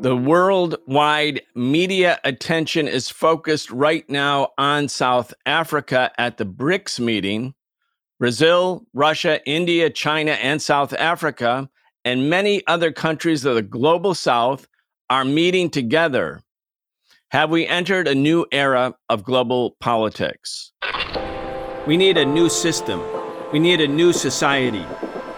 The worldwide media attention is focused right now on South Africa at the BRICS meeting. Brazil, Russia, India, China, and South Africa, and many other countries of the global South are meeting together. Have we entered a new era of global politics? We need a new system. We need a new society.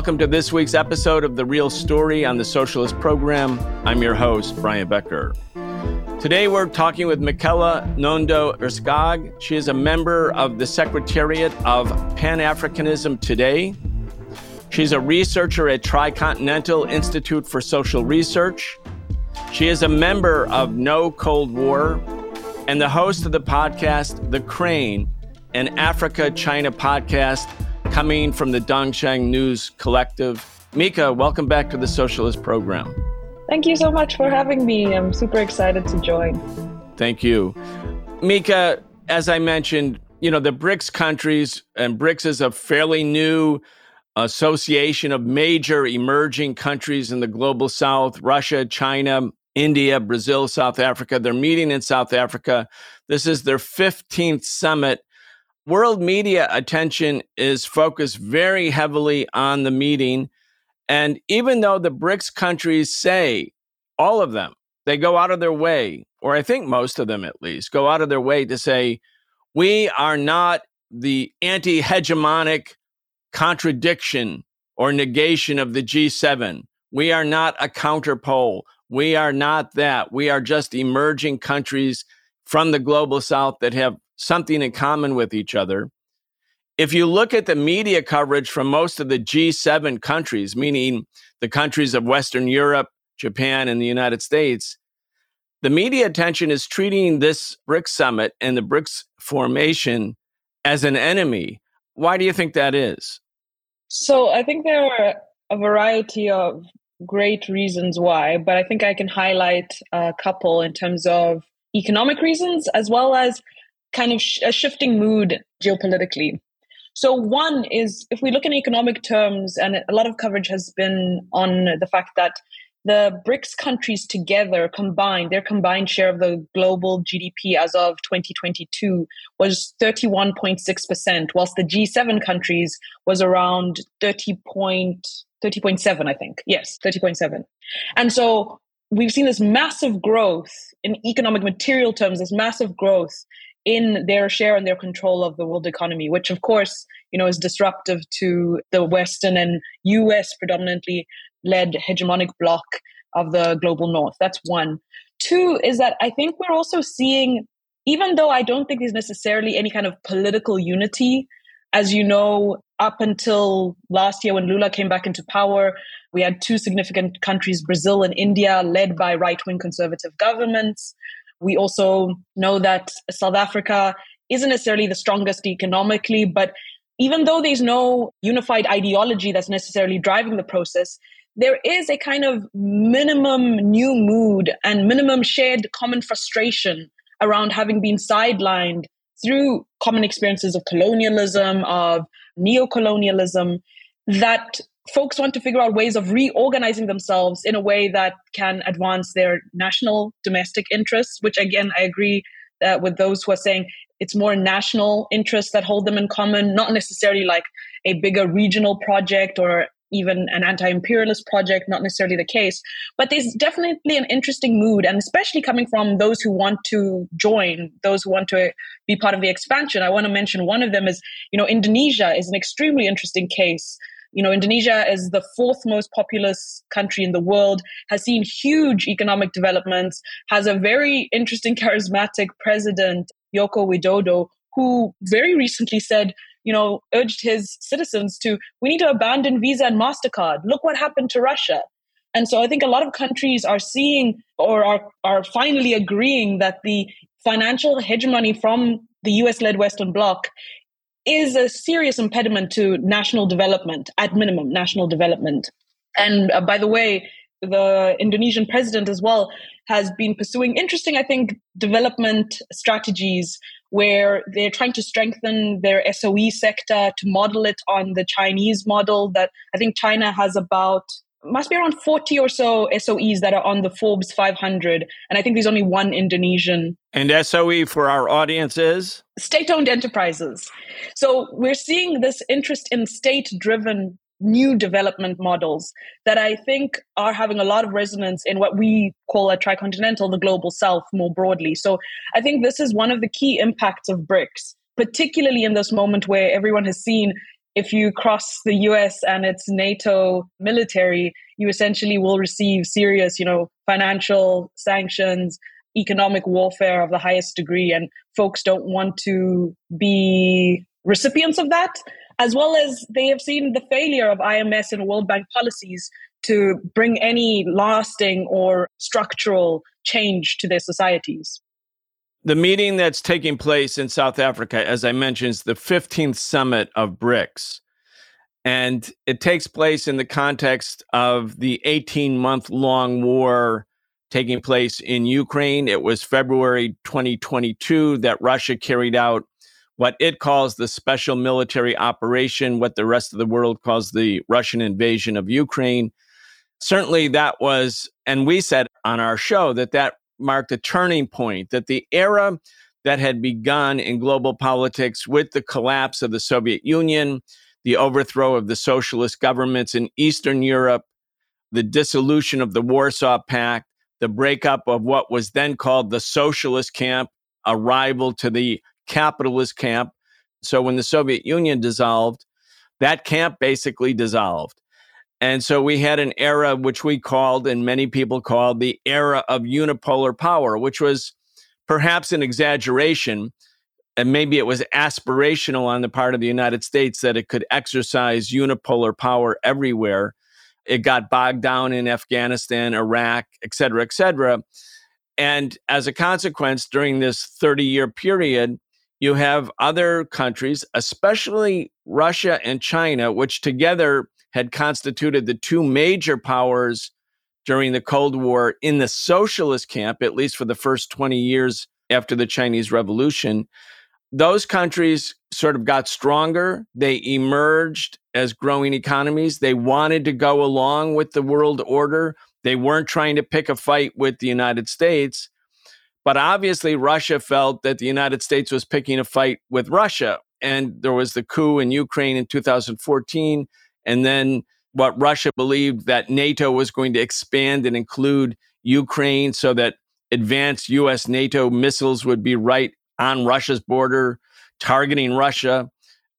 Welcome to this week's episode of The Real Story on the Socialist Program. I'm your host, Brian Becker. Today we're talking with Mikaela Nhondo Erskog. She is a member of the Secretariat of Pan Africanism Today. She's a researcher at Tricontinental Institute for Social Research. She is a member of No Cold War and the host of the podcast The Crane, an Africa China podcast coming from the DongSheng News Collective. Mika, welcome back to the Socialist Program. Thank you so much for having me. I'm super excited to join. Thank you. Mika, as I mentioned, you know, the BRICS countries, and BRICS is a fairly new association of major emerging countries in the global south Russia, China, India, Brazil, South Africa. They're meeting in South Africa. This is their 15th summit world media attention is focused very heavily on the meeting. And even though the BRICS countries say, all of them, they go out of their way, or I think most of them at least, go out of their way to say, we are not the anti hegemonic contradiction or negation of the G7. We are not a counterpole. We are not that. We are just emerging countries from the global south that have something in common with each other. If you look at the media coverage from most of the G7 countries, meaning the countries of Western Europe, Japan, and the United States, the media attention is treating this BRICS summit and the BRICS formation as an enemy. Why do you think that is? So I think there are a variety of great reasons why, but I think I can highlight a couple in terms of economic reasons as well as kind of sh- a shifting mood geopolitically. So, one is if we look in economic terms, and a lot of coverage has been on the fact that the BRICS countries together combined, their combined share of the global GDP as of 2022 was 31.6%, whilst the G7 countries was around 30 point, 30.7, I think. Yes, 30.7. And so we've seen this massive growth in economic material terms, this massive growth in their share and their control of the world economy, which of course, you know, is disruptive to the Western and US predominantly led hegemonic bloc of the global north. That's one. Two is that I think we're also seeing, even though I don't think there's necessarily any kind of political unity, as you know, up until last year when Lula came back into power, we had two significant countries, Brazil and India, led by right wing conservative governments. We also know that South Africa isn't necessarily the strongest economically, but even though there's no unified ideology that's necessarily driving the process, there is a kind of minimum new mood and minimum shared common frustration around having been sidelined through common experiences of colonialism, of neo-colonialism, that folks want to figure out ways of reorganizing themselves in a way that can advance their national domestic interests, which again, I agree uh, with those who are saying it's more national interests that hold them in common, not necessarily like a bigger regional project or even an anti-imperialist project not necessarily the case. But there's definitely an interesting mood and especially coming from those who want to join those who want to be part of the expansion i want to mention one of them is you know indonesia is an extremely interesting case you know, Indonesia is the fourth most populous country in the world, has seen huge economic developments, has a very interesting, charismatic president, Joko Widodo, who very recently said, you know, urged his citizens to, we need to abandon Visa and MasterCard. Look what happened to Russia. And so I think a lot of countries are seeing or are, are finally agreeing that the financial hegemony from the US led Western Bloc is a serious impediment to national development, at minimum, national development. And uh, by the way, the Indonesian president as well has been pursuing interesting, I think, development strategies where they're trying to strengthen their SOE sector to model it on the Chinese model that I think China has about must be around 40 or so SOEs that are on the Forbes 500. And I think there's only one Indonesian. And SOE for our audience is? State owned enterprises. So we're seeing this interest in state driven new development models that I think are having a lot of resonance in what we call a tricontinental, the global south more broadly. So I think this is one of the key impacts of BRICS, particularly in this moment where everyone has seen if you cross the US and its NATO military, you essentially will receive serious, you know, financial sanctions, economic warfare of the highest degree. And folks don't want to be recipients of that, as well as they have seen the failure of IMF and World Bank policies to bring any lasting or structural change to their societies. The meeting that's taking place in South Africa, as I mentioned, is the 15th summit of BRICS. And it takes place in the context of the 18 month long war taking place in Ukraine. It was February 2022 that Russia carried out what it calls the special military operation, what the rest of the world calls the Russian invasion of Ukraine. Certainly, that was, and we said on our show that that marked a turning point, that the era that had begun in global politics with the collapse of the Soviet Union, the overthrow of the socialist governments in Eastern Europe, the dissolution of the Warsaw Pact, the breakup of what was then called the socialist camp, a rival to the capitalist camp. So when the Soviet Union dissolved, that camp basically dissolved. And so we had an era which we called, and many people called, the era of unipolar power, which was perhaps an exaggeration. And maybe it was aspirational on the part of the United States that it could exercise unipolar power everywhere. It got bogged down in Afghanistan, Iraq, et cetera, et cetera. And as a consequence, during this 30 year period, you have other countries, especially Russia and China, which together had constituted the two major powers during the Cold War in the socialist camp, at least for the first 20 years after the Chinese Revolution. Those countries sort of got stronger. They emerged as growing economies. They wanted to go along with the world order. They weren't trying to pick a fight with the United States. But obviously, Russia felt that the United States was picking a fight with Russia. And there was the coup in Ukraine in 2014. And then what Russia believed that NATO was going to expand and include Ukraine so that advanced US NATO missiles would be right on Russia's border, targeting Russia,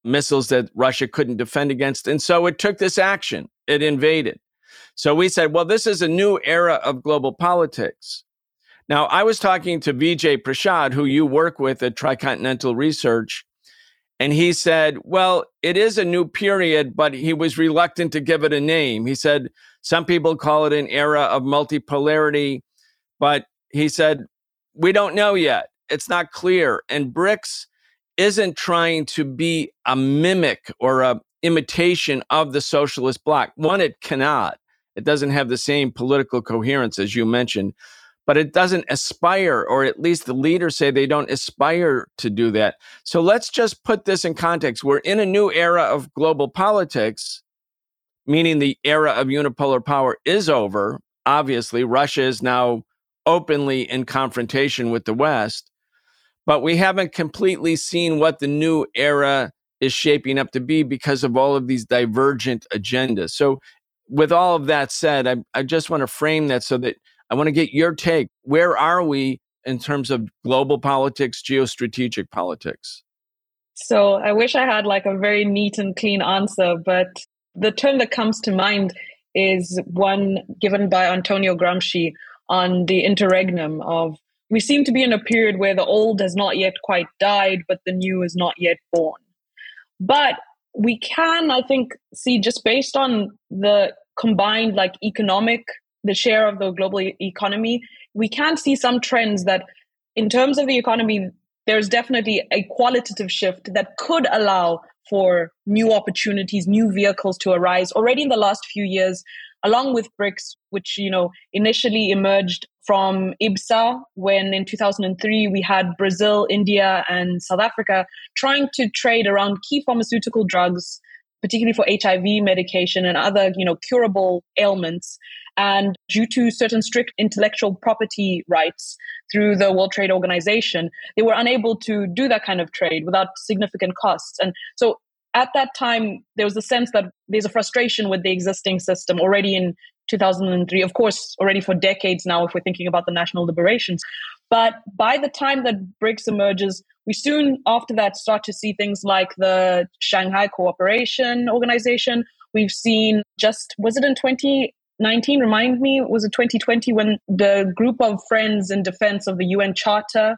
missiles that Russia couldn't defend against. And so it took this action, it invaded. So we said, well, this is a new era of global politics. Now, I was talking to Vijay Prashad, who you work with at Tricontinental Research, and he said, Well, it is a new period, but he was reluctant to give it a name. He said, Some people call it an era of multipolarity, but he said, We don't know yet. It's not clear. And BRICS isn't trying to be a mimic or a imitation of the socialist bloc. One, it cannot. It doesn't have the same political coherence as you mentioned but it doesn't aspire, or at least the leaders say they don't aspire to do that. So let's just put this in context. We're in a new era of global politics, meaning the era of unipolar power is over. Obviously, Russia is now openly in confrontation with the West, but we haven't completely seen what the new era is shaping up to be because of all of these divergent agendas. So, with all of that said, I, I just want to frame that so that I want to get your take. Where are we in terms of global politics, geostrategic politics? So I wish I had like a very neat and clean answer, but the term that comes to mind is one given by Antonio Gramsci on the interregnum of we seem to be in a period where the old has not yet quite died, but the new is not yet born. But we can, I think, see just based on the combined like economic, the share of the global economy, we can see some trends that in terms of the economy, there's definitely a qualitative shift that could allow for new opportunities, new vehicles to arise. Already in the last few years, along with BRICS, which you know initially emerged from IBSA when in 2003 we had Brazil, India, and South Africa trying to trade around key pharmaceutical drugs, particularly for HIV medication and other you know curable ailments. And due to certain strict intellectual property rights through the World Trade Organization, they were unable to do that kind of trade without significant costs. And so at that time, there was a sense that there's a frustration with the existing system already in 2003, of course, already for decades now, if we're thinking about the national liberations. But by the time that BRICS emerges, we soon after that start to see things like the Shanghai Cooperation Organization. We've seen just, was it in 2019? Remind me, was it 2020 when the group of friends in defense of the UN Charter,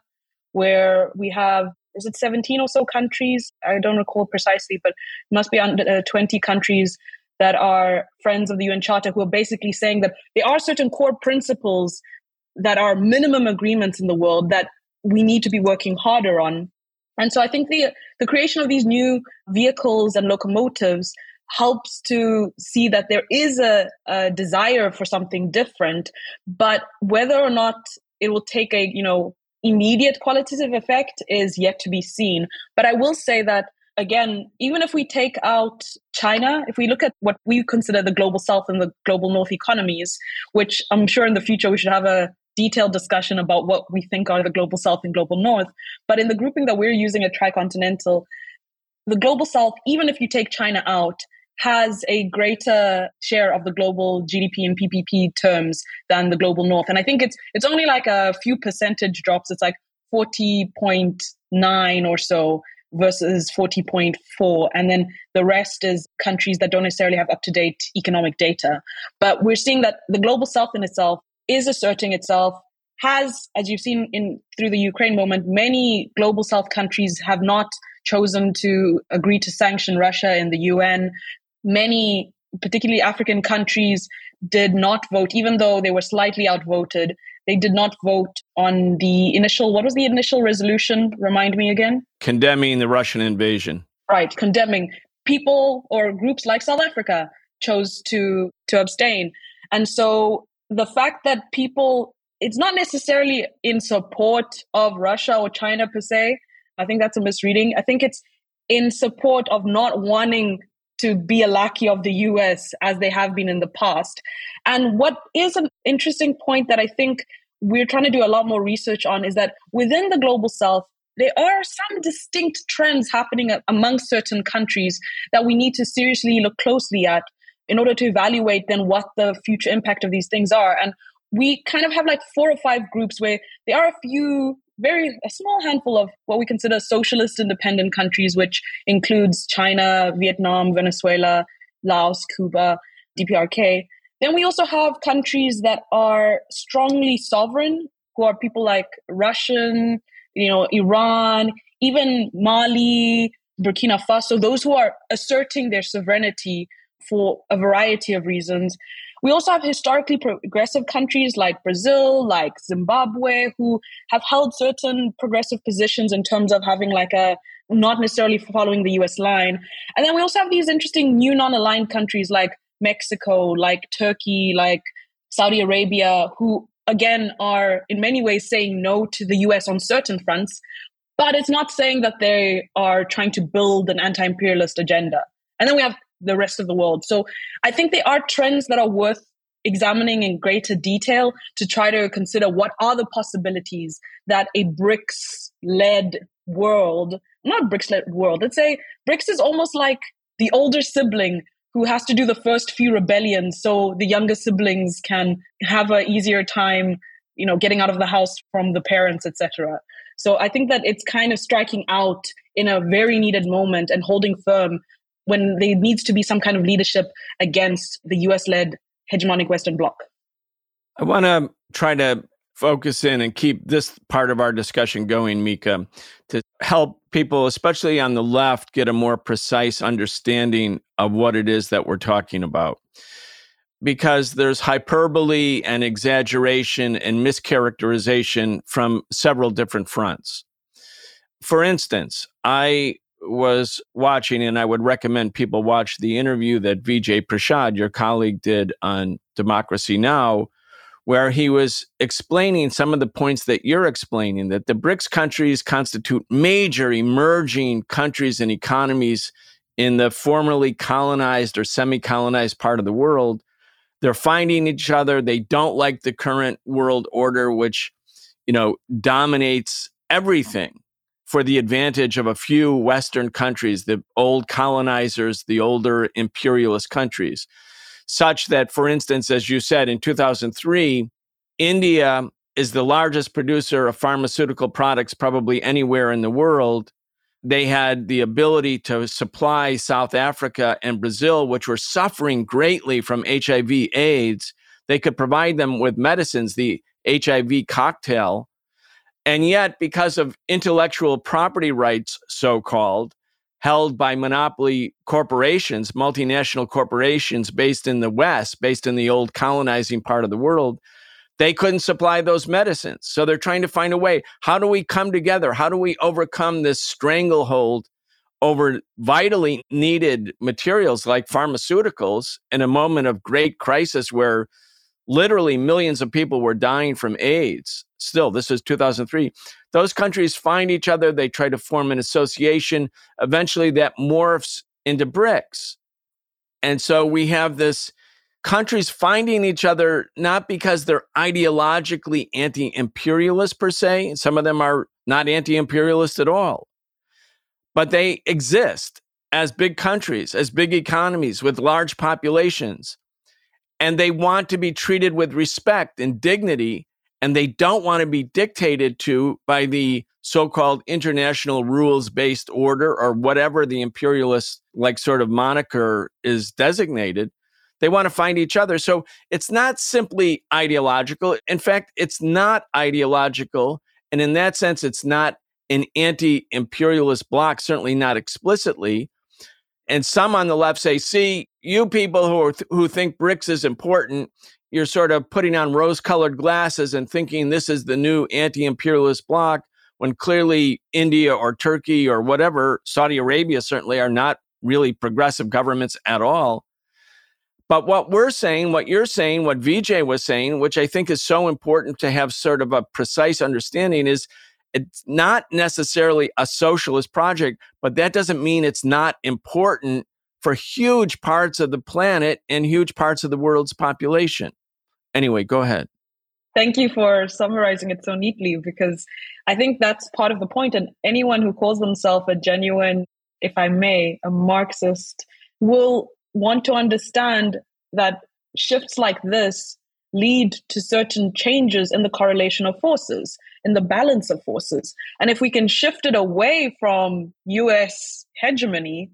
where we have is it 17 or so countries? I don't recall precisely, but it must be under uh, 20 countries that are friends of the UN Charter who are basically saying that there are certain core principles that are minimum agreements in the world that we need to be working harder on. And so I think the the creation of these new vehicles and locomotives helps to see that there is a, a desire for something different, but whether or not it will take a you know immediate qualitative effect is yet to be seen. But I will say that, again, even if we take out China, if we look at what we consider the global south and the global north economies, which I'm sure in the future we should have a detailed discussion about what we think are the global south and global north. But in the grouping that we're using at Tricontinental, the global south, even if you take China out, has a greater share of the global GDP and PPP terms than the global north. And I think it's it's only like a few percentage drops. It's like 40.9 or so versus 40.4 and then the rest is countries that don't necessarily have up to date economic data. But we're seeing that the global south in itself is asserting itself has as you've seen in through the Ukraine moment many global south countries have not chosen to agree to sanction Russia in the UN many, particularly African countries, did not vote, even though they were slightly outvoted. They did not vote on the initial, what was the initial resolution? Remind me again. Condemning the Russian invasion. Right, condemning. People or groups like South Africa chose to to abstain. And so the fact that people it's not necessarily in support of Russia or China per se. I think that's a misreading. I think it's in support of not wanting to be a lackey of the US as they have been in the past. And what is an interesting point that I think we're trying to do a lot more research on is that within the global south, there are some distinct trends happening among certain countries that we need to seriously look closely at in order to evaluate then what the future impact of these things are. And we kind of have like four or five groups where there are a few very a small handful of what we consider socialist independent countries, which includes China, Vietnam, Venezuela, Laos, Cuba, DPRK. Then we also have countries that are strongly sovereign, who are people like Russian, you know, Iran, even Mali, Burkina Faso, those who are asserting their sovereignty for a variety of reasons. We also have historically progressive countries like Brazil, like Zimbabwe, who have held certain progressive positions in terms of having like a not necessarily following the US line. And then we also have these interesting new non aligned countries like Mexico, like Turkey, like Saudi Arabia, who again are in many ways saying no to the US on certain fronts. But it's not saying that they are trying to build an anti imperialist agenda. And then we have the rest of the world. So I think there are trends that are worth examining in greater detail to try to consider what are the possibilities that a BRICS led world, not BRICS led world, let's say BRICS is almost like the older sibling who has to do the first few rebellions so the younger siblings can have an easier time you know getting out of the house from the parents etc so i think that it's kind of striking out in a very needed moment and holding firm when there needs to be some kind of leadership against the US led hegemonic Western bloc. I want to try to focus in and keep this part of our discussion going, Mika, to help people, especially on the left, get a more precise understanding of what it is that we're talking about. Because there's hyperbole and exaggeration and mischaracterization from several different fronts. For instance, I was watching, and I would recommend people watch the interview that Vijay Prashad, your colleague, did on Democracy Now! where he was explaining some of the points that you're explaining that the BRICS countries constitute major emerging countries and economies in the formerly colonized or semi colonized part of the world. They're finding each other. They don't like the current world order, which, you know, dominates everything for the advantage of a few Western countries, the old colonizers, the older imperialist countries such that, for instance, as you said, in 2003, India is the largest producer of pharmaceutical products probably anywhere in the world. They had the ability to supply South Africa and Brazil, which were suffering greatly from HIV AIDS. They could provide them with medicines, the HIV cocktail. And yet, because of intellectual property rights, so called, held by monopoly corporations, multinational corporations based in the West, based in the old colonizing part of the world, they couldn't supply those medicines. So they're trying to find a way. How do we come together? How do we overcome this stranglehold over vitally needed materials like pharmaceuticals in a moment of great crisis where literally millions of people were dying from AIDS? Still, this is 2003. Those countries find each other, they try to form an association. Eventually, that morphs into BRICS. And so we have this countries finding each other not because they're ideologically anti imperialist per se, some of them are not anti imperialist at all, but they exist as big countries, as big economies with large populations. And they want to be treated with respect and dignity and they don't want to be dictated to by the so-called international rules-based order or whatever the imperialist like sort of moniker is designated. They want to find each other. So it's not simply ideological. In fact it's not ideological and in that sense it's not an anti-imperialist bloc certainly not explicitly. And some on the left say see you people who th- who think BRICS is important you're sort of putting on rose colored glasses and thinking this is the new anti imperialist bloc when clearly India or Turkey or whatever, Saudi Arabia certainly are not really progressive governments at all. But what we're saying, what you're saying, what Vijay was saying, which I think is so important to have sort of a precise understanding, is it's not necessarily a socialist project, but that doesn't mean it's not important for huge parts of the planet and huge parts of the world's population. Anyway, go ahead. Thank you for summarizing it so neatly because I think that's part of the point. And anyone who calls themselves a genuine, if I may, a Marxist will want to understand that shifts like this lead to certain changes in the correlation of forces, in the balance of forces. And if we can shift it away from US hegemony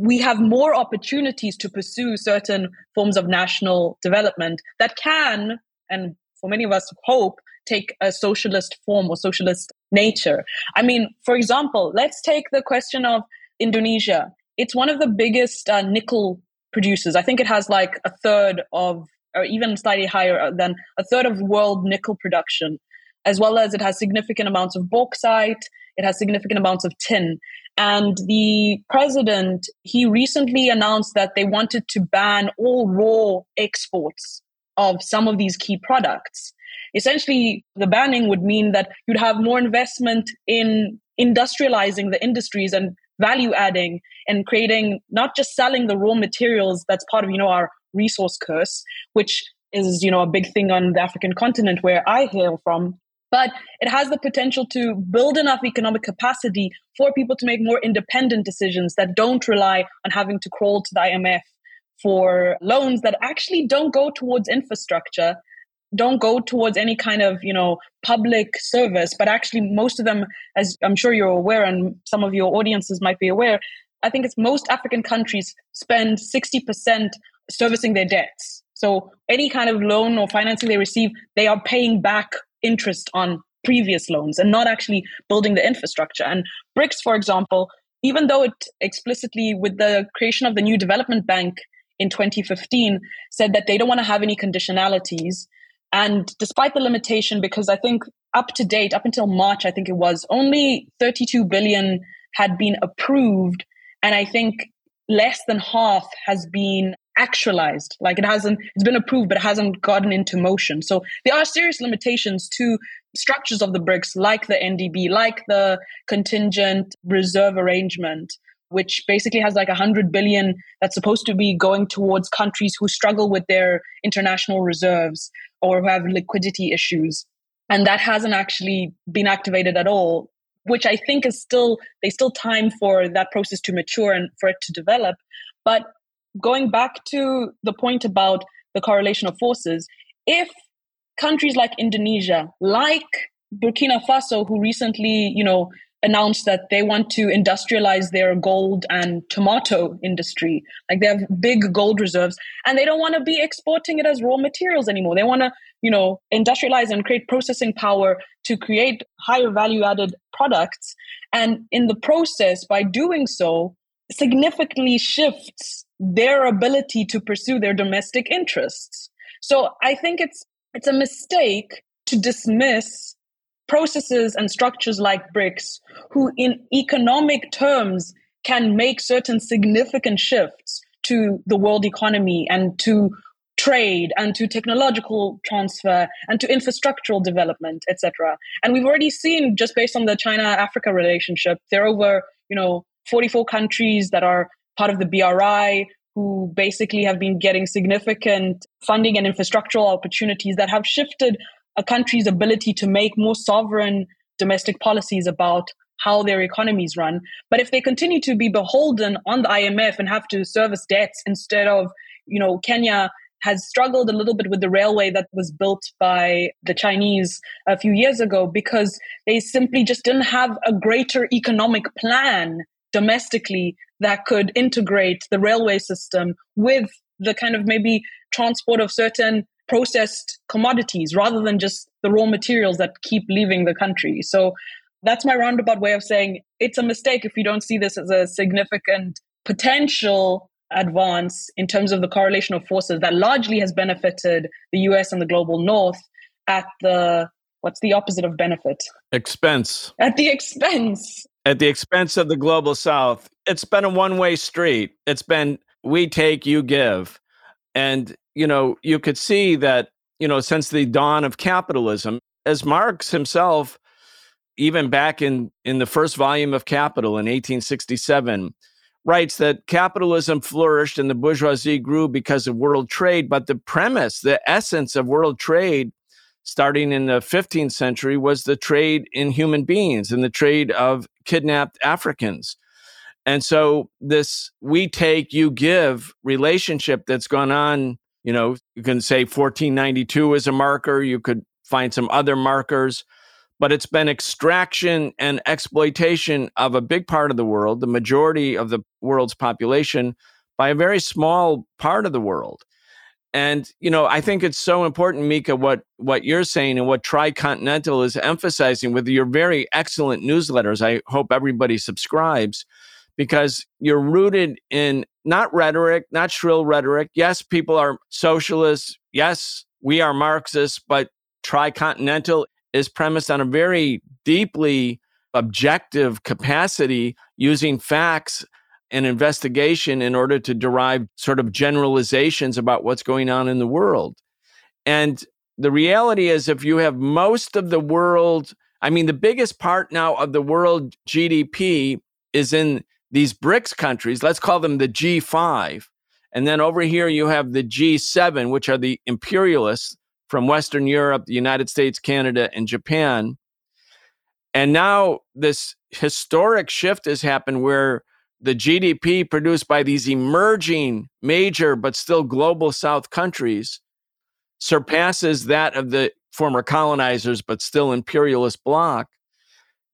we have more opportunities to pursue certain forms of national development that can, and for many of us hope, take a socialist form or socialist nature. I mean, for example, let's take the question of Indonesia. It's one of the biggest uh, nickel producers. I think it has like a third of, or even slightly higher than a third of world nickel production, as well as it has significant amounts of bauxite. It has significant amounts of tin. And the president, he recently announced that they wanted to ban all raw exports of some of these key products. Essentially, the banning would mean that you'd have more investment in industrializing the industries and value adding and creating not just selling the raw materials that's part of you know our resource curse which is you know a big thing on the african continent where i hail from but it has the potential to build enough economic capacity for people to make more independent decisions that don't rely on having to crawl to the IMF for loans that actually don't go towards infrastructure don't go towards any kind of you know public service but actually most of them as i'm sure you're aware and some of your audiences might be aware i think it's most african countries spend 60% servicing their debts. So any kind of loan or financing they receive they are paying back interest on previous loans and not actually building the infrastructure. And BRICS, for example, even though it explicitly, with the creation of the new development bank in 2015, said that they don't want to have any conditionalities. And despite the limitation, because I think up to date, up until March, I think it was, only 32 billion had been approved. And I think less than half has been actualized. Like it hasn't, it's been approved, but it hasn't gotten into motion. So there are serious limitations to structures of the BRICS, like the NDB, like the contingent reserve arrangement, which basically has like a hundred billion that's supposed to be going towards countries who struggle with their international reserves or who have liquidity issues. And that hasn't actually been activated at all, which I think is still, there's still time for that process to mature and for it to develop. But going back to the point about the correlation of forces, if countries like Indonesia, like Burkina Faso, who recently, you know, announced that they want to industrialize their gold and tomato industry. Like they have big gold reserves and they don't want to be exporting it as raw materials anymore. They want to, you know, industrialize and create processing power to create higher value added products. And in the process, by doing so, significantly shifts their ability to pursue their domestic interests. So I think it's it's a mistake to dismiss processes and structures like BRICS, who in economic terms can make certain significant shifts to the world economy and to trade and to technological transfer and to infrastructural development etc and we've already seen just based on the china africa relationship there are over you know 44 countries that are part of the bri who basically have been getting significant funding and infrastructural opportunities that have shifted a country's ability to make more sovereign domestic policies about how their economies run. But if they continue to be beholden on the IMF and have to service debts instead of, you know, Kenya has struggled a little bit with the railway that was built by the Chinese a few years ago because they simply just didn't have a greater economic plan domestically that could integrate the railway system with the kind of maybe transport of certain processed commodities rather than just the raw materials that keep leaving the country. So that's my roundabout way of saying it's a mistake if you don't see this as a significant potential advance in terms of the correlation of forces that largely has benefited the US and the global north at the what's the opposite of benefit? Expense. At the expense at the expense of the global south. It's been a one way street. It's been we take, you give. And, you know, you could see that, you know, since the dawn of capitalism, as Marx himself, even back in, in the first volume of Capital in 1867, writes that capitalism flourished and the bourgeoisie grew because of world trade. But the premise, the essence of world trade starting in the 15th century was the trade in human beings and the trade of kidnapped Africans. And so this we take, you give relationship that's gone on, you know, you can say 1492 is a marker, you could find some other markers, but it's been extraction and exploitation of a big part of the world, the majority of the world's population, by a very small part of the world. And you know, I think it's so important, Mika, what what you're saying and what Tricontinental is emphasizing with your very excellent newsletters. I hope everybody subscribes because you're rooted in not rhetoric, not shrill rhetoric. Yes, people are socialists. Yes, we are Marxists, but Tricontinental is premised on a very deeply objective capacity using facts an investigation in order to derive sort of generalizations about what's going on in the world. And the reality is, if you have most of the world, I mean, the biggest part now of the world GDP is in these BRICS countries. Let's call them the G5. And then over here, you have the G7, which are the imperialists from Western Europe, the United States, Canada, and Japan. And now this historic shift has happened where the GDP produced by these emerging major but still global South countries surpasses that of the former colonizers but still imperialist bloc.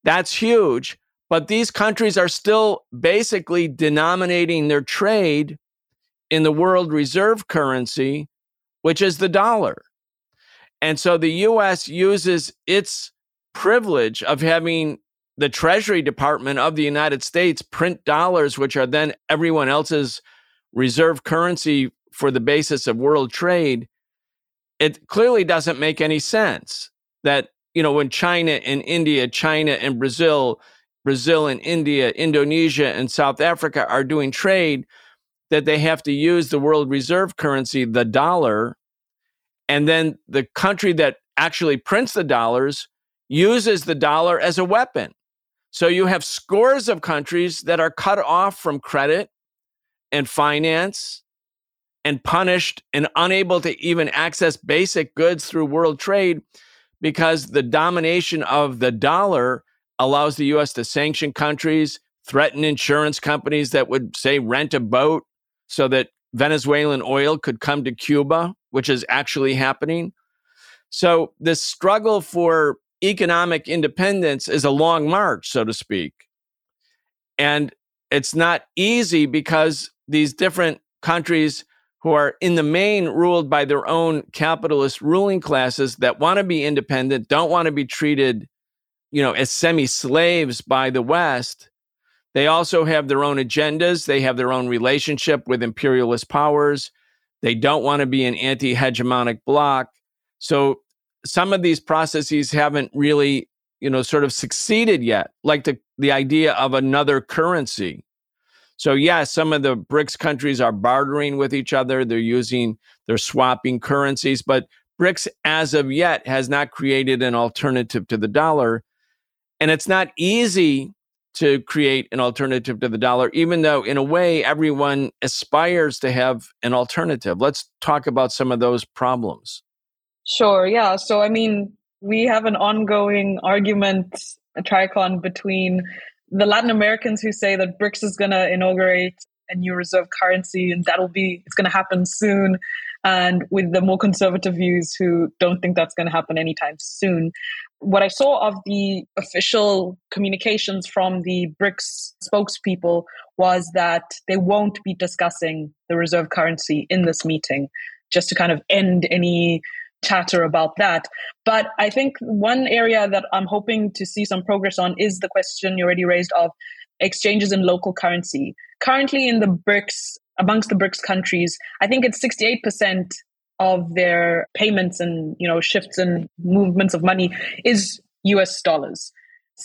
That's huge. But these countries are still basically denominating their trade in the world reserve currency, which is the dollar. And so the US uses its privilege of having the Treasury Department of the United States print dollars, which are then everyone else's reserve currency for the basis of world trade. It clearly doesn't make any sense that, you know, when China and India, China and Brazil, Brazil and India, Indonesia and South Africa are doing trade, that they have to use the world reserve currency, the dollar. And then the country that actually prints the dollars uses the dollar as a weapon. So you have scores of countries that are cut off from credit and finance and punished and unable to even access basic goods through world trade because the domination of the dollar allows the US to sanction countries, threaten insurance companies that would say rent a boat so that Venezuelan oil could come to Cuba, which is actually happening. So, this struggle for economic independence is a long march, so to speak. And it's not easy because these different countries who are in the main ruled by their own capitalist ruling classes that want to be independent, don't want to be treated, you know, as semi-slaves by the West. They also have their own agendas. They have their own relationship with imperialist powers. They don't want to be an anti-hegemonic bloc. So some of these processes haven't really, you know, sort of succeeded yet, like the, the idea of another currency. So, yeah, some of the BRICS countries are bartering with each other. They're using, they're swapping currencies, but BRICS, as of yet, has not created an alternative to the dollar. And it's not easy to create an alternative to the dollar, even though, in a way, everyone aspires to have an alternative. Let's talk about some of those problems. Sure. Yeah. So, I mean, we have an ongoing argument, a tricon between the Latin Americans who say that BRICS is going to inaugurate a new reserve currency and that'll be, it's going to happen soon. And with the more conservative views who don't think that's going to happen anytime soon. What I saw of the official communications from the BRICS spokespeople was that they won't be discussing the reserve currency in this meeting, just to kind of end any chatter about that. But I think one area that I'm hoping to see some progress on is the question you already raised of exchanges in local currency. Currently, in the BRICS, amongst the BRICS countries, I think it's 68% of their payments and you know shifts and movements of money is US dollars.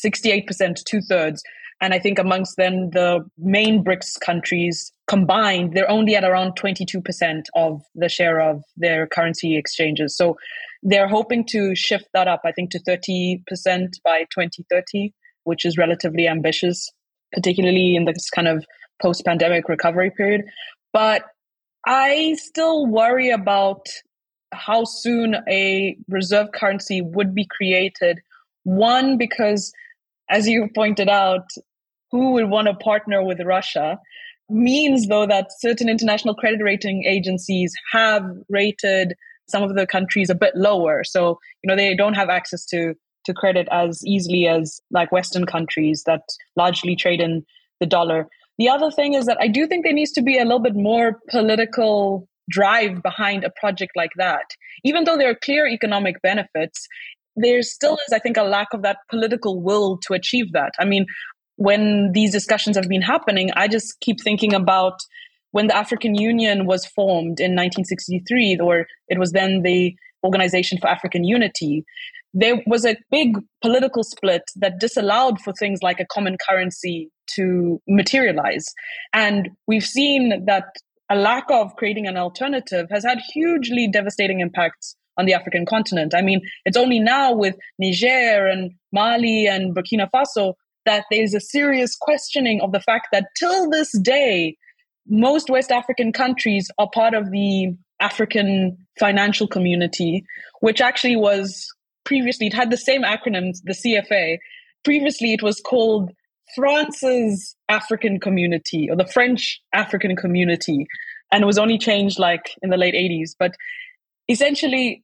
68%, two thirds. And I think amongst then the main BRICS countries combined, they're only at around 22% of the share of their currency exchanges. So they're hoping to shift that up, I think, to 30% by 2030, which is relatively ambitious, particularly in this kind of post pandemic recovery period. But I still worry about how soon a reserve currency would be created. One, because as you pointed out, who would want to partner with Russia means, though, that certain international credit rating agencies have rated some of the countries a bit lower. So, you know, they don't have access to to credit as easily as like Western countries that largely trade in the dollar. The other thing is that I do think there needs to be a little bit more political drive behind a project like that. Even though there are clear economic benefits, there still is, I think, a lack of that political will to achieve that. I mean, when these discussions have been happening, I just keep thinking about when the African Union was formed in 1963, or it was then the Organization for African Unity. There was a big political split that disallowed for things like a common currency to materialize. And we've seen that a lack of creating an alternative has had hugely devastating impacts on the African continent. I mean, it's only now with Niger and Mali and Burkina Faso that there's a serious questioning of the fact that till this day, most West African countries are part of the African financial community, which actually was previously, it had the same acronyms, the CFA. Previously, it was called France's African community or the French African community. And it was only changed like in the late 80s. But essentially,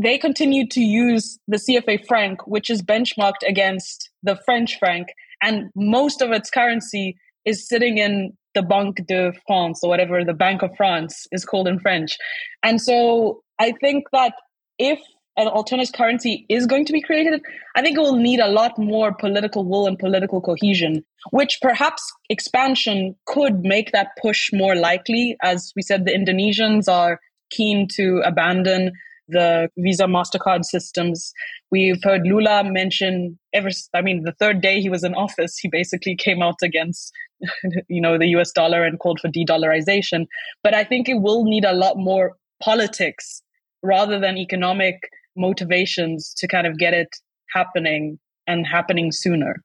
they continued to use the CFA franc, which is benchmarked against the French franc, and most of its currency is sitting in the Banque de France or whatever the Bank of France is called in French. And so I think that if an alternative currency is going to be created, I think it will need a lot more political will and political cohesion, which perhaps expansion could make that push more likely. As we said, the Indonesians are keen to abandon the Visa MasterCard systems. We've heard Lula mention ever, I mean, the third day he was in office, he basically came out against, you know, the US dollar and called for de-dollarization. But I think it will need a lot more politics rather than economic motivations to kind of get it happening and happening sooner.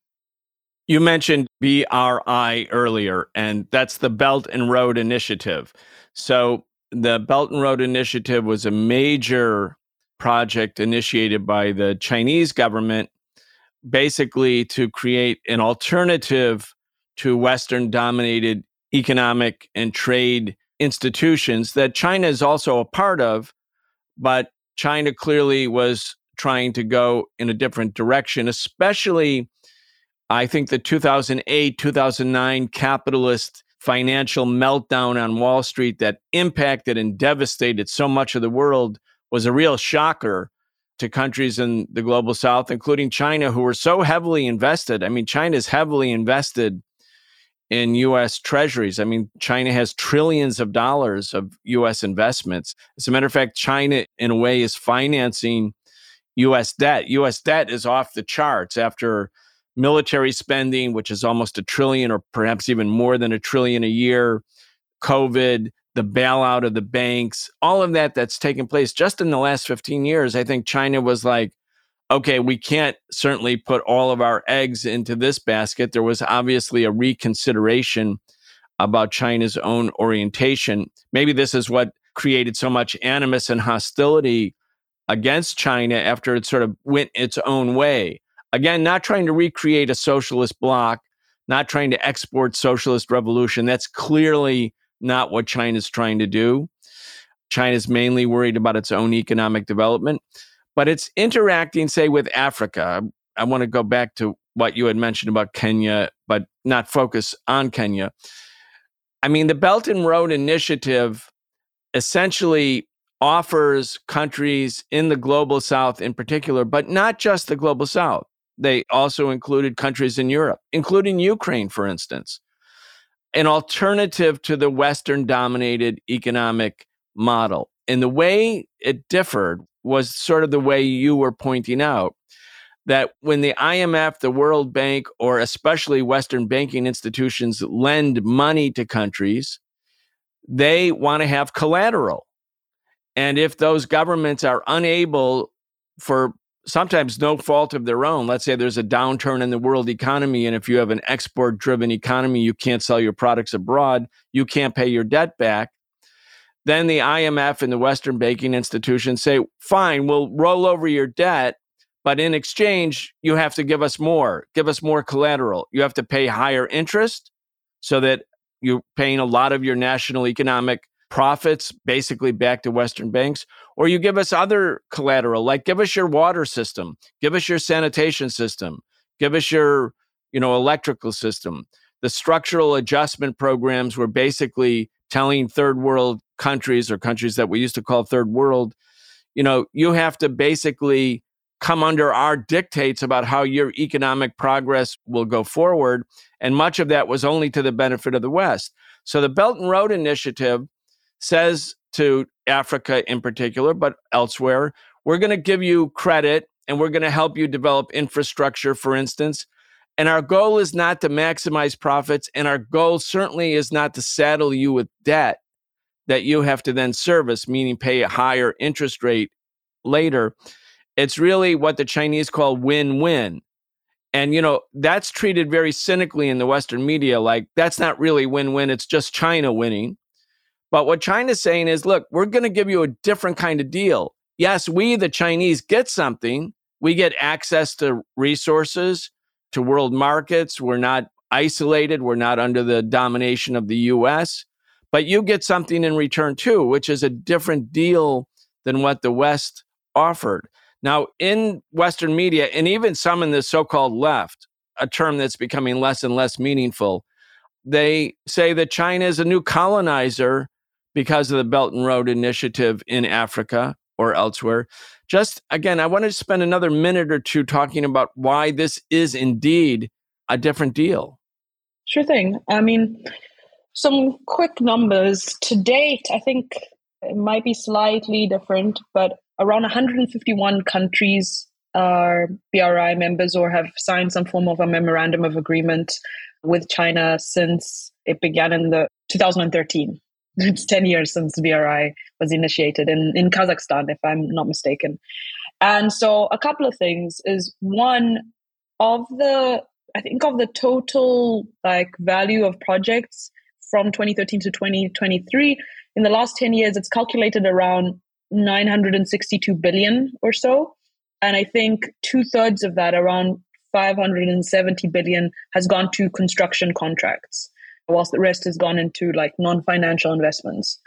You mentioned BRI earlier, and that's the Belt and Road Initiative. So, the Belt and Road Initiative was a major project initiated by the Chinese government, basically to create an alternative to Western dominated economic and trade institutions that China is also a part of, but China clearly was trying to go in a different direction, especially, I think, the 2008 2009 capitalist financial meltdown on Wall Street that impacted and devastated so much of the world was a real shocker to countries in the global south, including China, who were so heavily invested. I mean, China is heavily invested in US treasuries. I mean, China has trillions of dollars of US investments. As a matter of fact, China, in a way, is financing US debt. US debt is off the charts after military spending, which is almost a trillion or perhaps even more than a trillion a year, COVID, the bailout of the banks, all of that that's taken place just in the last 15 years. I think China was like, okay, we can't certainly put all of our eggs into this basket. There was obviously a reconsideration about China's own orientation. Maybe this is what created so much animus and hostility against China after it sort of went its own way. Again, not trying to recreate a socialist bloc, not trying to export socialist revolution. That's clearly not what China's trying to do. China's mainly worried about its own economic development but it's interacting, say, with Africa. I want to go back to what you had mentioned about Kenya, but not focus on Kenya. I mean, the Belt and Road Initiative essentially offers countries in the global south in particular, but not just the global south. They also included countries in Europe, including Ukraine, for instance, an alternative to the Western dominated economic model. And the way it differed was sort of the way you were pointing out that when the IMF, the World Bank, or especially Western banking institutions lend money to countries, they want to have collateral. And if those governments are unable, for sometimes no fault of their own, let's say there's a downturn in the world economy, and if you have an export driven economy, you can't sell your products abroad, you can't pay your debt back. Then the IMF and the Western banking institutions say, fine, we'll roll over your debt, but in exchange, you have to give us more, give us more collateral. You have to pay higher interest so that you're paying a lot of your national economic profits basically back to Western banks, or you give us other collateral, like give us your water system, give us your sanitation system, give us your, you know, electrical system. The structural adjustment programs were basically telling third world countries or countries that we used to call third world, you know, you have to basically come under our dictates about how your economic progress will go forward. And much of that was only to the benefit of the West. So the Belt and Road Initiative says to Africa in particular, but elsewhere, we're going to give you credit and we're going to help you develop infrastructure, for instance. And our goal is not to maximize profits. And our goal certainly is not to saddle you with debt that you have to then service, meaning pay a higher interest rate later. It's really what the Chinese call win win. And, you know, that's treated very cynically in the Western media like that's not really win win, it's just China winning. But what China's saying is look, we're going to give you a different kind of deal. Yes, we, the Chinese, get something. We get access to resources, to world markets. We're not isolated. We're not under the domination of the US but you get something in return too, which is a different deal than what the West offered. Now, in Western media, and even some in the so called left, a term that's becoming less and less meaningful, they say that China is a new colonizer because of the Belt and Road Initiative in Africa. or elsewhere. Just again, I wanted to spend another minute or two talking about why this is indeed a different deal. Sure thing. I mean, some quick numbers to date, I think it might be slightly different, but around 151 countries are BRI members or have signed some form of a memorandum of agreement with China since it began in the 2013. It's 10 years since BRI was initiated in, in Kazakhstan, if I'm not mistaken. And so a couple of things is one of the I think of the total like value of projects from 2013 to 2023 in the last 10 years it's calculated around 962 billion or so and I think two thirds of that, around 570 billion, has gone to construction contracts, whilst the rest has gone into like non financial investments.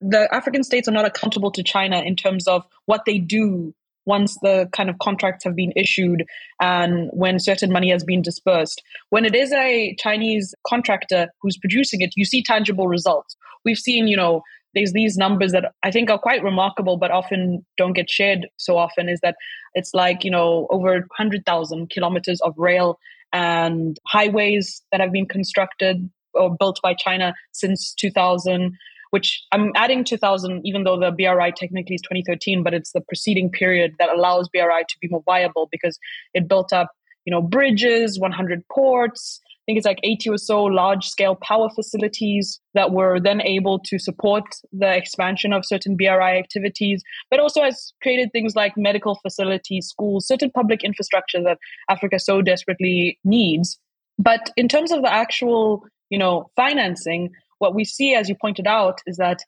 The African states are not accountable to China in terms of what they do once the kind of contracts have been issued and when certain money has been dispersed. When it is a Chinese contractor who's producing it, you see tangible results. We've seen, you know, there's these numbers that I think are quite remarkable, but often don't get shared so often. Is that it's like you know over 100,000 kilometers of rail and highways that have been constructed or built by China since 2000. Which I'm adding 2000, even though the BRI technically is 2013, but it's the preceding period that allows BRI to be more viable because it built up, you know, bridges, 100 ports, I think it's like 80 or so large scale power facilities that were then able to support the expansion of certain BRI activities, but also has created things like medical facilities, schools, certain public infrastructure that Africa so desperately needs. But in terms of the actual, you know, financing, what we see, as you pointed out, is that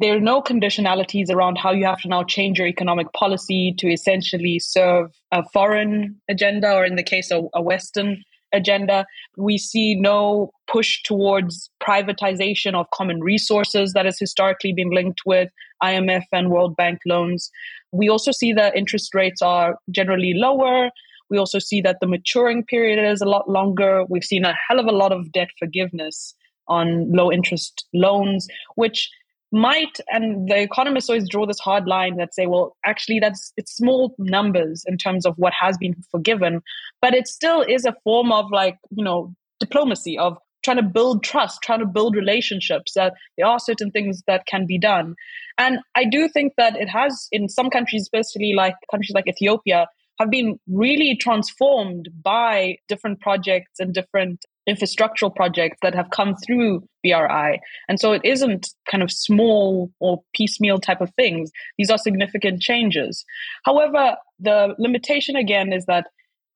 there are no conditionalities around how you have to now change your economic policy to essentially serve a foreign agenda, or in the case of a Western agenda. We see no push towards privatization of common resources that has historically been linked with IMF and World Bank loans. We also see that interest rates are generally lower. We also see that the maturing period is a lot longer. We've seen a hell of a lot of debt forgiveness on low interest loans, which might and the economists always draw this hard line that say well actually that's it's small numbers in terms of what has been forgiven but it still is a form of like you know diplomacy of trying to build trust trying to build relationships that there are certain things that can be done and i do think that it has in some countries especially like countries like ethiopia have been really transformed by different projects and different infrastructural projects that have come through BRI. And so it isn't kind of small or piecemeal type of things. These are significant changes. However, the limitation again is that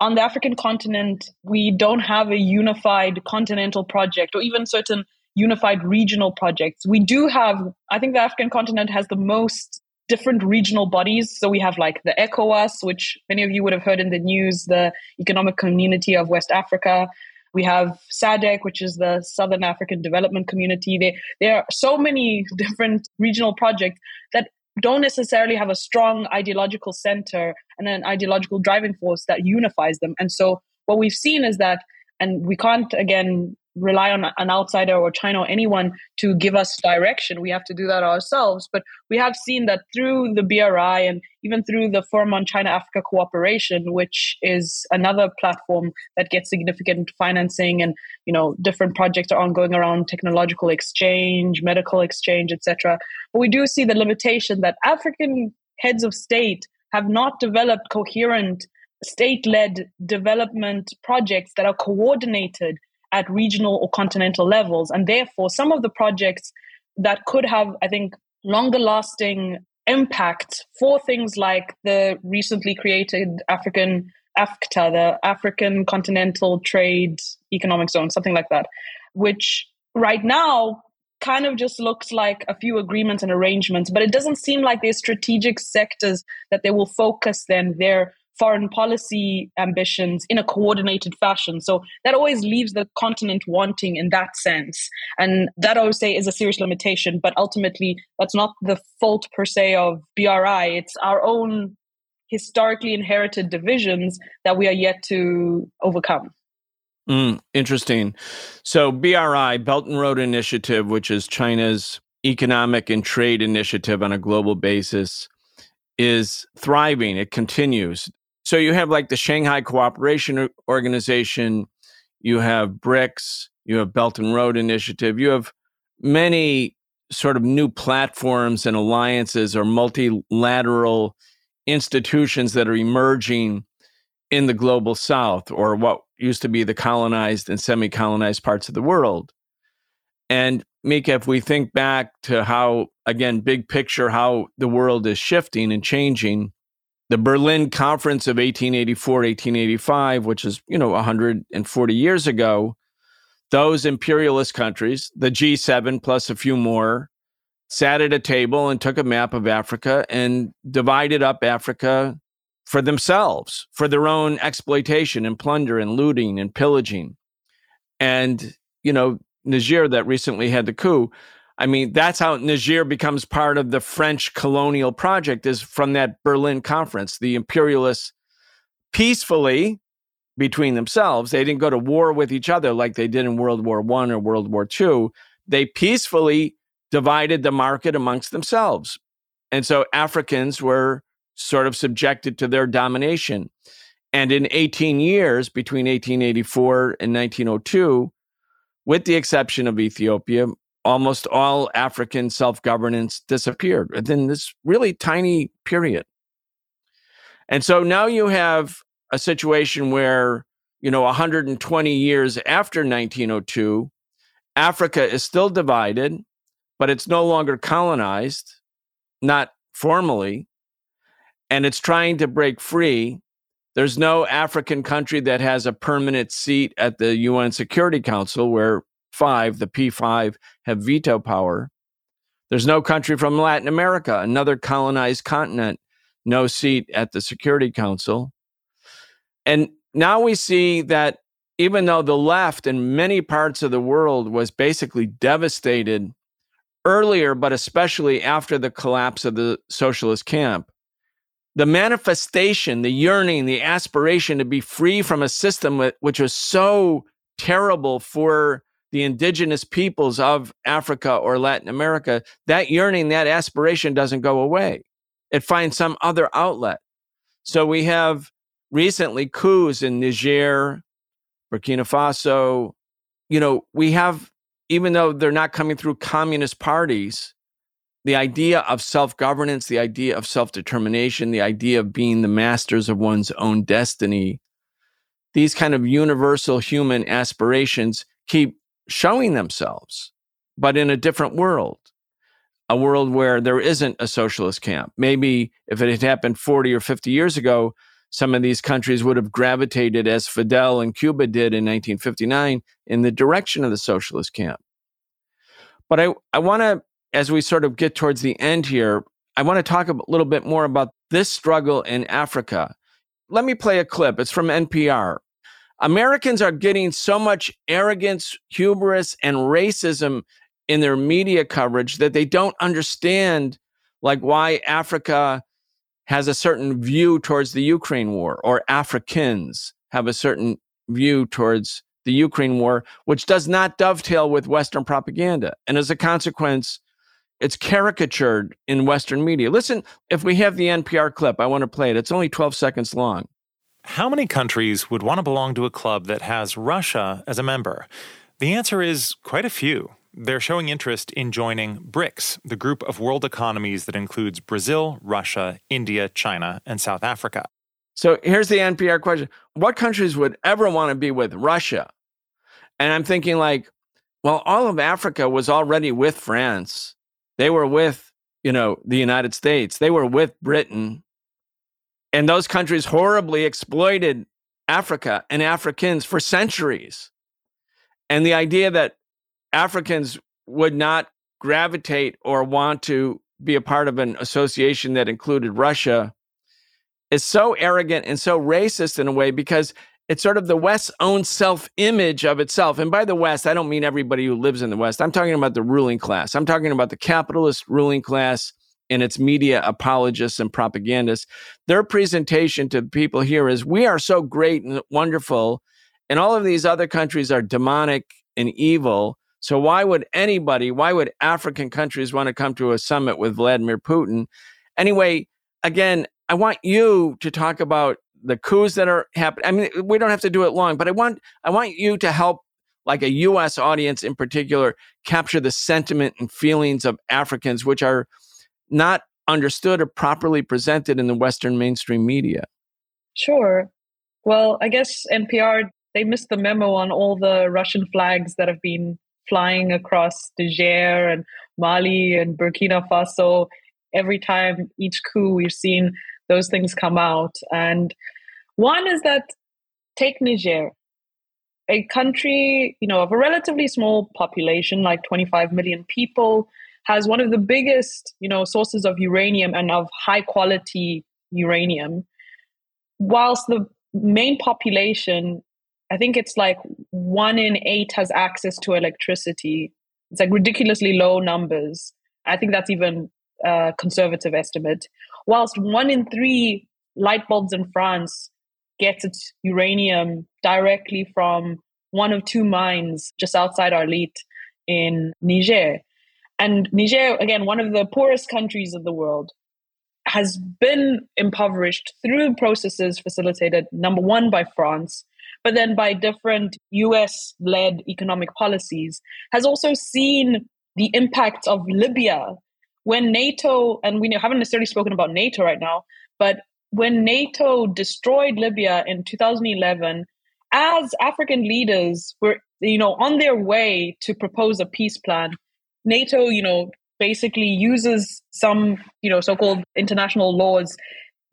on the African continent, we don't have a unified continental project or even certain unified regional projects. We do have, I think the African continent has the most different regional bodies. So we have like the ECOWAS, which many of you would have heard in the news, the Economic Community of West Africa. We have SADC, which is the Southern African Development Community. There, there are so many different regional projects that don't necessarily have a strong ideological center and an ideological driving force that unifies them. And so what we've seen is that, and we can't again rely on an outsider or China or anyone to give us direction. We have to do that ourselves. But we have seen that through the BRI and even through the Forum on China Africa Cooperation, which is another platform that gets significant financing and you know different projects are ongoing around technological exchange, medical exchange, etc. But we do see the limitation that African heads of state have not developed coherent state led development projects that are coordinated at regional or continental levels. And therefore, some of the projects that could have, I think, longer lasting impact for things like the recently created African AFCTA, the African Continental Trade Economic Zone, something like that, which right now kind of just looks like a few agreements and arrangements, but it doesn't seem like there's strategic sectors that they will focus then their foreign policy ambitions in a coordinated fashion. So that always leaves the continent wanting in that sense. And that I would say is a serious limitation, but ultimately that's not the fault per se of BRI. It's our own historically inherited divisions that we are yet to overcome. Mm, interesting. So, BRI, Belt and Road Initiative, which is China's economic and trade initiative on a global basis, is thriving, it continues. So you have like the Shanghai Cooperation Organization, you have BRICS, you have Belt and Road Initiative, you have many sort of new platforms and alliances or multilateral institutions that are emerging in the global south or what used to be the colonized and semi colonized parts of the world. And Mika, if we think back to how, again, big picture, how the world is shifting and changing, the Berlin Conference of 1884, 1885, which is, you know, 140 years ago, those imperialist countries, the G7 plus a few more, sat at a table and took a map of Africa and divided up Africa for themselves, for their own exploitation and plunder and looting and pillaging. And, you know, Niger that recently had the coup. I mean, that's how Niger becomes part of the French colonial project is from that Berlin conference. The imperialists peacefully between themselves, they didn't go to war with each other like they did in World War One or World War Two. They peacefully divided the market amongst themselves. And so Africans were sort of subjected to their domination. And in 18 years, between 1884 and 1902, with the exception of Ethiopia, almost all African self governance disappeared within this really tiny period. And so now you have a situation where, you know, 120 years after 1902, Africa is still divided, but it's no longer colonized, not formally, and it's trying to break free there's no African country that has a permanent seat at the UN Security Council where five, the P5, have veto power. There's no country from Latin America, another colonized continent, no seat at the Security Council. And now we see that even though the left in many parts of the world was basically devastated earlier, but especially after the collapse of the socialist camp, the manifestation, the yearning, the aspiration to be free from a system which was so terrible for the indigenous peoples of Africa or Latin America, that yearning, that aspiration doesn't go away. It finds some other outlet. So we have recently coups in Niger, Burkina Faso. You know, we have, even though they're not coming through communist parties, the idea of self governance, the idea of self determination, the idea of being the masters of one's own destiny, these kind of universal human aspirations keep showing themselves, but in a different world, a world where there isn't a socialist camp. Maybe if it had happened 40 or 50 years ago, some of these countries would have gravitated as Fidel and Cuba did in 1959 in the direction of the socialist camp. But I, I want to as we sort of get towards the end here, I want to talk a little bit more about this struggle in Africa. Let me play a clip. It's from NPR. Americans are getting so much arrogance, hubris, and racism in their media coverage that they don't understand like why Africa has a certain view towards the Ukraine war or Africans have a certain view towards the Ukraine war, which does not dovetail with Western propaganda. And as a consequence, it's caricatured in Western media. Listen, if we have the NPR clip, I want to play it. It's only 12 seconds long. How many countries would want to belong to a club that has Russia as a member? The answer is quite a few. They're showing interest in joining BRICS, the group of world economies that includes Brazil, Russia, India, China, and South Africa. So here's the NPR question What countries would ever want to be with Russia? And I'm thinking, like, well, all of Africa was already with France. They were with, you know, the United States. They were with Britain. And those countries horribly exploited Africa and Africans for centuries. And the idea that Africans would not gravitate or want to be a part of an association that included Russia is so arrogant and so racist in a way because it's sort of the West's own self image of itself. And by the West, I don't mean everybody who lives in the West. I'm talking about the ruling class. I'm talking about the capitalist ruling class and its media apologists and propagandists. Their presentation to people here is we are so great and wonderful, and all of these other countries are demonic and evil. So, why would anybody, why would African countries want to come to a summit with Vladimir Putin? Anyway, again, I want you to talk about the coups that are happening. I mean, we don't have to do it long, but I want I want you to help like a US audience in particular capture the sentiment and feelings of Africans which are not understood or properly presented in the western mainstream media. Sure. Well, I guess NPR they missed the memo on all the Russian flags that have been flying across Niger and Mali and Burkina Faso. Every time each coup, we've seen those things come out. And one is that take Niger, a country, you know, of a relatively small population, like 25 million people, has one of the biggest, you know, sources of uranium and of high quality uranium. Whilst the main population I think it's like one in eight has access to electricity. It's like ridiculously low numbers. I think that's even a conservative estimate. Whilst one in three light bulbs in France gets its uranium directly from one of two mines just outside Arlit in Niger. And Niger, again, one of the poorest countries of the world, has been impoverished through processes facilitated, number one, by France, but then by different US led economic policies, has also seen the impact of Libya. When NATO, and we haven't necessarily spoken about NATO right now, but when NATO destroyed Libya in 2011, as African leaders were, you know, on their way to propose a peace plan, NATO, you know, basically uses some, you know, so-called international laws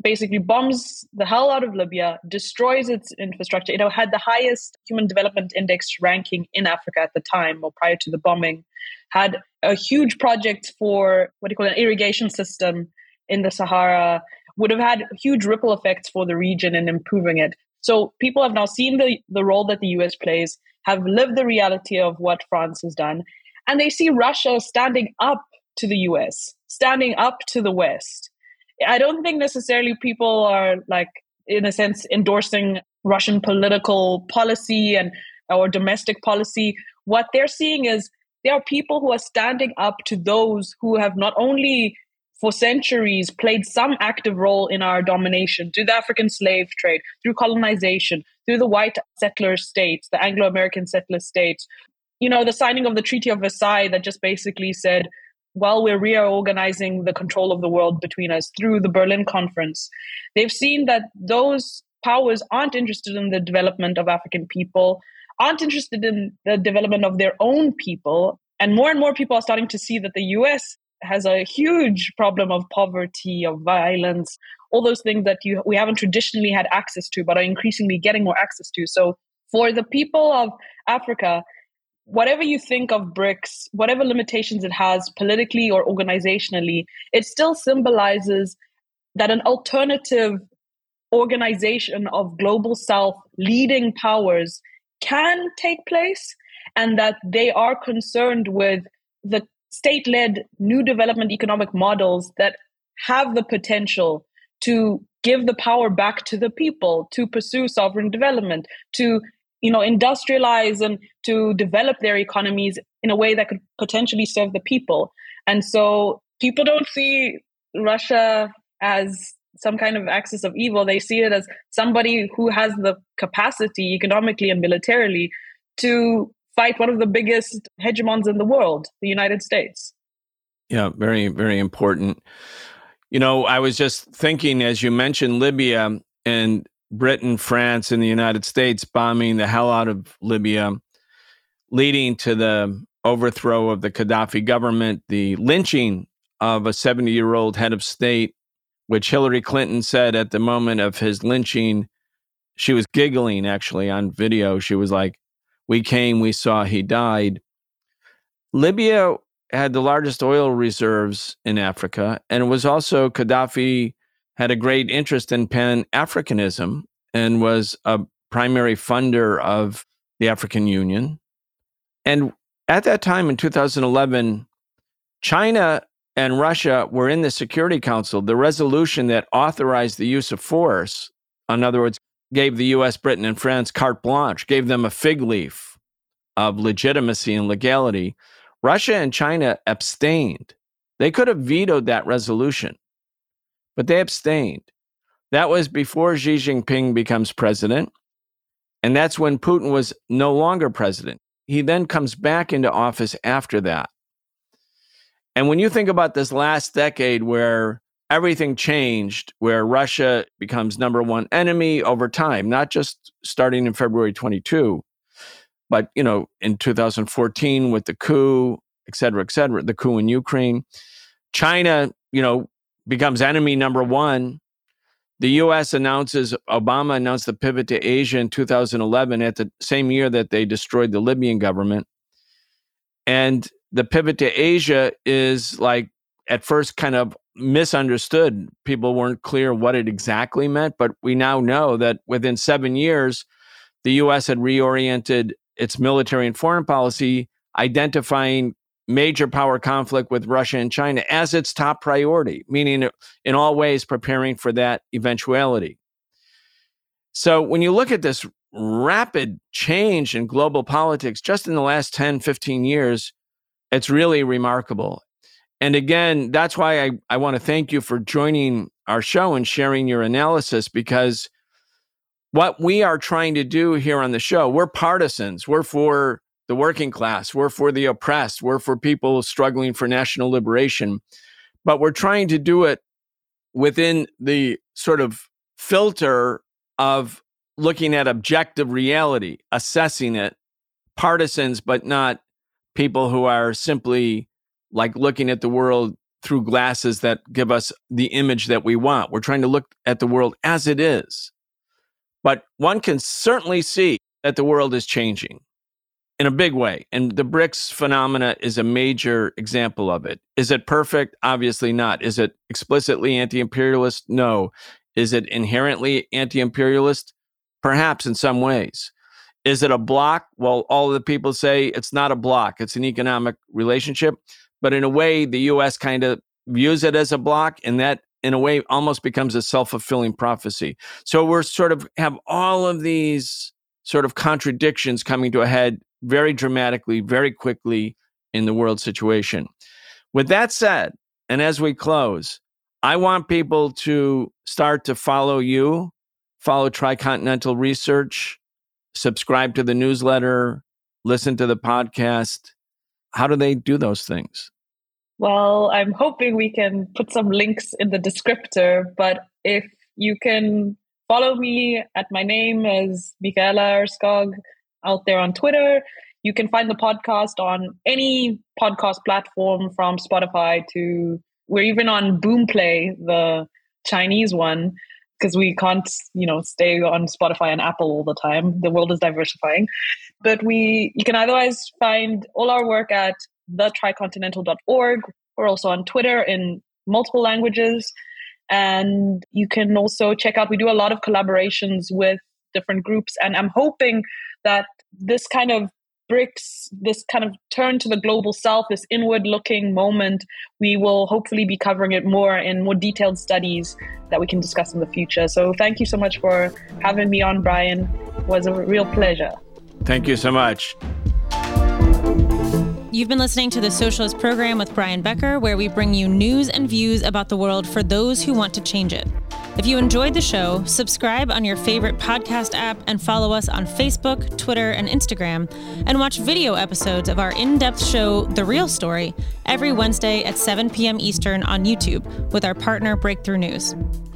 basically bombs the hell out of Libya, destroys its infrastructure. It had the highest human development index ranking in Africa at the time or prior to the bombing, had a huge project for what do you call an irrigation system in the Sahara, would have had huge ripple effects for the region and improving it. So people have now seen the, the role that the US plays, have lived the reality of what France has done, and they see Russia standing up to the US, standing up to the West I don't think necessarily people are like, in a sense, endorsing Russian political policy and or domestic policy. What they're seeing is there are people who are standing up to those who have not only for centuries played some active role in our domination through the African slave trade, through colonization, through the white settler states, the Anglo American settler states. You know, the signing of the Treaty of Versailles that just basically said while we're reorganizing the control of the world between us through the Berlin Conference, they've seen that those powers aren't interested in the development of African people, aren't interested in the development of their own people. And more and more people are starting to see that the US has a huge problem of poverty, of violence, all those things that you, we haven't traditionally had access to, but are increasingly getting more access to. So for the people of Africa, whatever you think of BRICS, whatever limitations it has politically or organizationally, it still symbolizes that an alternative organization of global south leading powers can take place and that they are concerned with the state led new development economic models that have the potential to give the power back to the people to pursue sovereign development to you know industrialize and to develop their economies in a way that could potentially serve the people. And so people don't see russia as some kind of axis of evil. They see it as somebody who has the capacity economically and militarily to fight one of the biggest hegemons in the world the united states. Yeah very very important. You know i was just thinking as you mentioned libya and Britain, France, and the United States bombing the hell out of Libya, leading to the overthrow of the Gaddafi government, the lynching of a 70 year old head of state, which Hillary Clinton said at the moment of his lynching, she was giggling actually on video. She was like, We came, we saw, he died. Libya had the largest oil reserves in Africa, and was also Gaddafi had a great interest in Pan Africanism and was a primary funder of the African Union. And at that time in 2011, China and Russia were in the Security Council. The resolution that authorized the use of force, in other words, gave the US, Britain, and France carte blanche, gave them a fig leaf of legitimacy and legality. Russia and China abstained. They could have vetoed that resolution. But they abstained. That was before Xi Jinping becomes president. And that's when Putin was no longer president. He then comes back into office after that. And when you think about this last decade where everything changed, where Russia becomes number one enemy over time, not just starting in February 22, but you know, in 2014 with the coup, et cetera, et cetera, the coup in Ukraine. China, you know, becomes enemy number one the US announces, Obama announced the pivot to Asia in 2011 at the same year that they destroyed the Libyan government. And the pivot to Asia is like at first kind of misunderstood. People weren't clear what it exactly meant, but we now know that within seven years, the US had reoriented its military and foreign policy, identifying major power conflict with Russia and China as its top priority, meaning in all ways preparing for that eventuality. So when you look at this rapid change in global politics just in the last 10, 15 years, it's really remarkable. And again, that's why I, I want to thank you for joining our show and sharing your analysis because what we are trying to do here on the show, we're partisans. We're for the working class, we're for the oppressed, we're for people struggling for national liberation. But we're trying to do it within the sort of filter of looking at objective reality, assessing it, partisans, but not people who are simply like looking at the world through glasses that give us the image that we want. We're trying to look at the world as it is. But one can certainly see that the world is changing in a big way. And the BRICS phenomena is a major example of it. Is it perfect? Obviously not. Is it explicitly anti imperialist? No. Is it inherently anti imperialist? Perhaps in some ways. Is it a block? Well, all the people say it's not a block, it's an economic relationship. But in a way, the US kind of views it as a block, and that in a way almost becomes a self fulfilling prophecy. So we're sort of have all of these sort of contradictions coming to a head very dramatically, very quickly in the world situation. With that said, and as we close, I want people to start to follow you, follow Tricontinental Research, subscribe to the newsletter, listen to the podcast. How do they do those things? Well, I'm hoping we can put some links in the descriptor, but if you can follow me at my name as Mikaela Erskog, out there on Twitter. You can find the podcast on any podcast platform from Spotify to we're even on Boomplay, the Chinese one, because we can't, you know, stay on Spotify and Apple all the time. The world is diversifying. But we you can otherwise find all our work at thetricontinental.org. We're also on Twitter in multiple languages. And you can also check out, we do a lot of collaborations with different groups. And I'm hoping that this kind of BRICS, this kind of turn to the global south, this inward looking moment, we will hopefully be covering it more in more detailed studies that we can discuss in the future. So thank you so much for having me on, Brian. It was a real pleasure. Thank you so much. You've been listening to the Socialist Program with Brian Becker, where we bring you news and views about the world for those who want to change it. If you enjoyed the show, subscribe on your favorite podcast app and follow us on Facebook, Twitter, and Instagram, and watch video episodes of our in depth show, The Real Story, every Wednesday at 7 p.m. Eastern on YouTube with our partner Breakthrough News.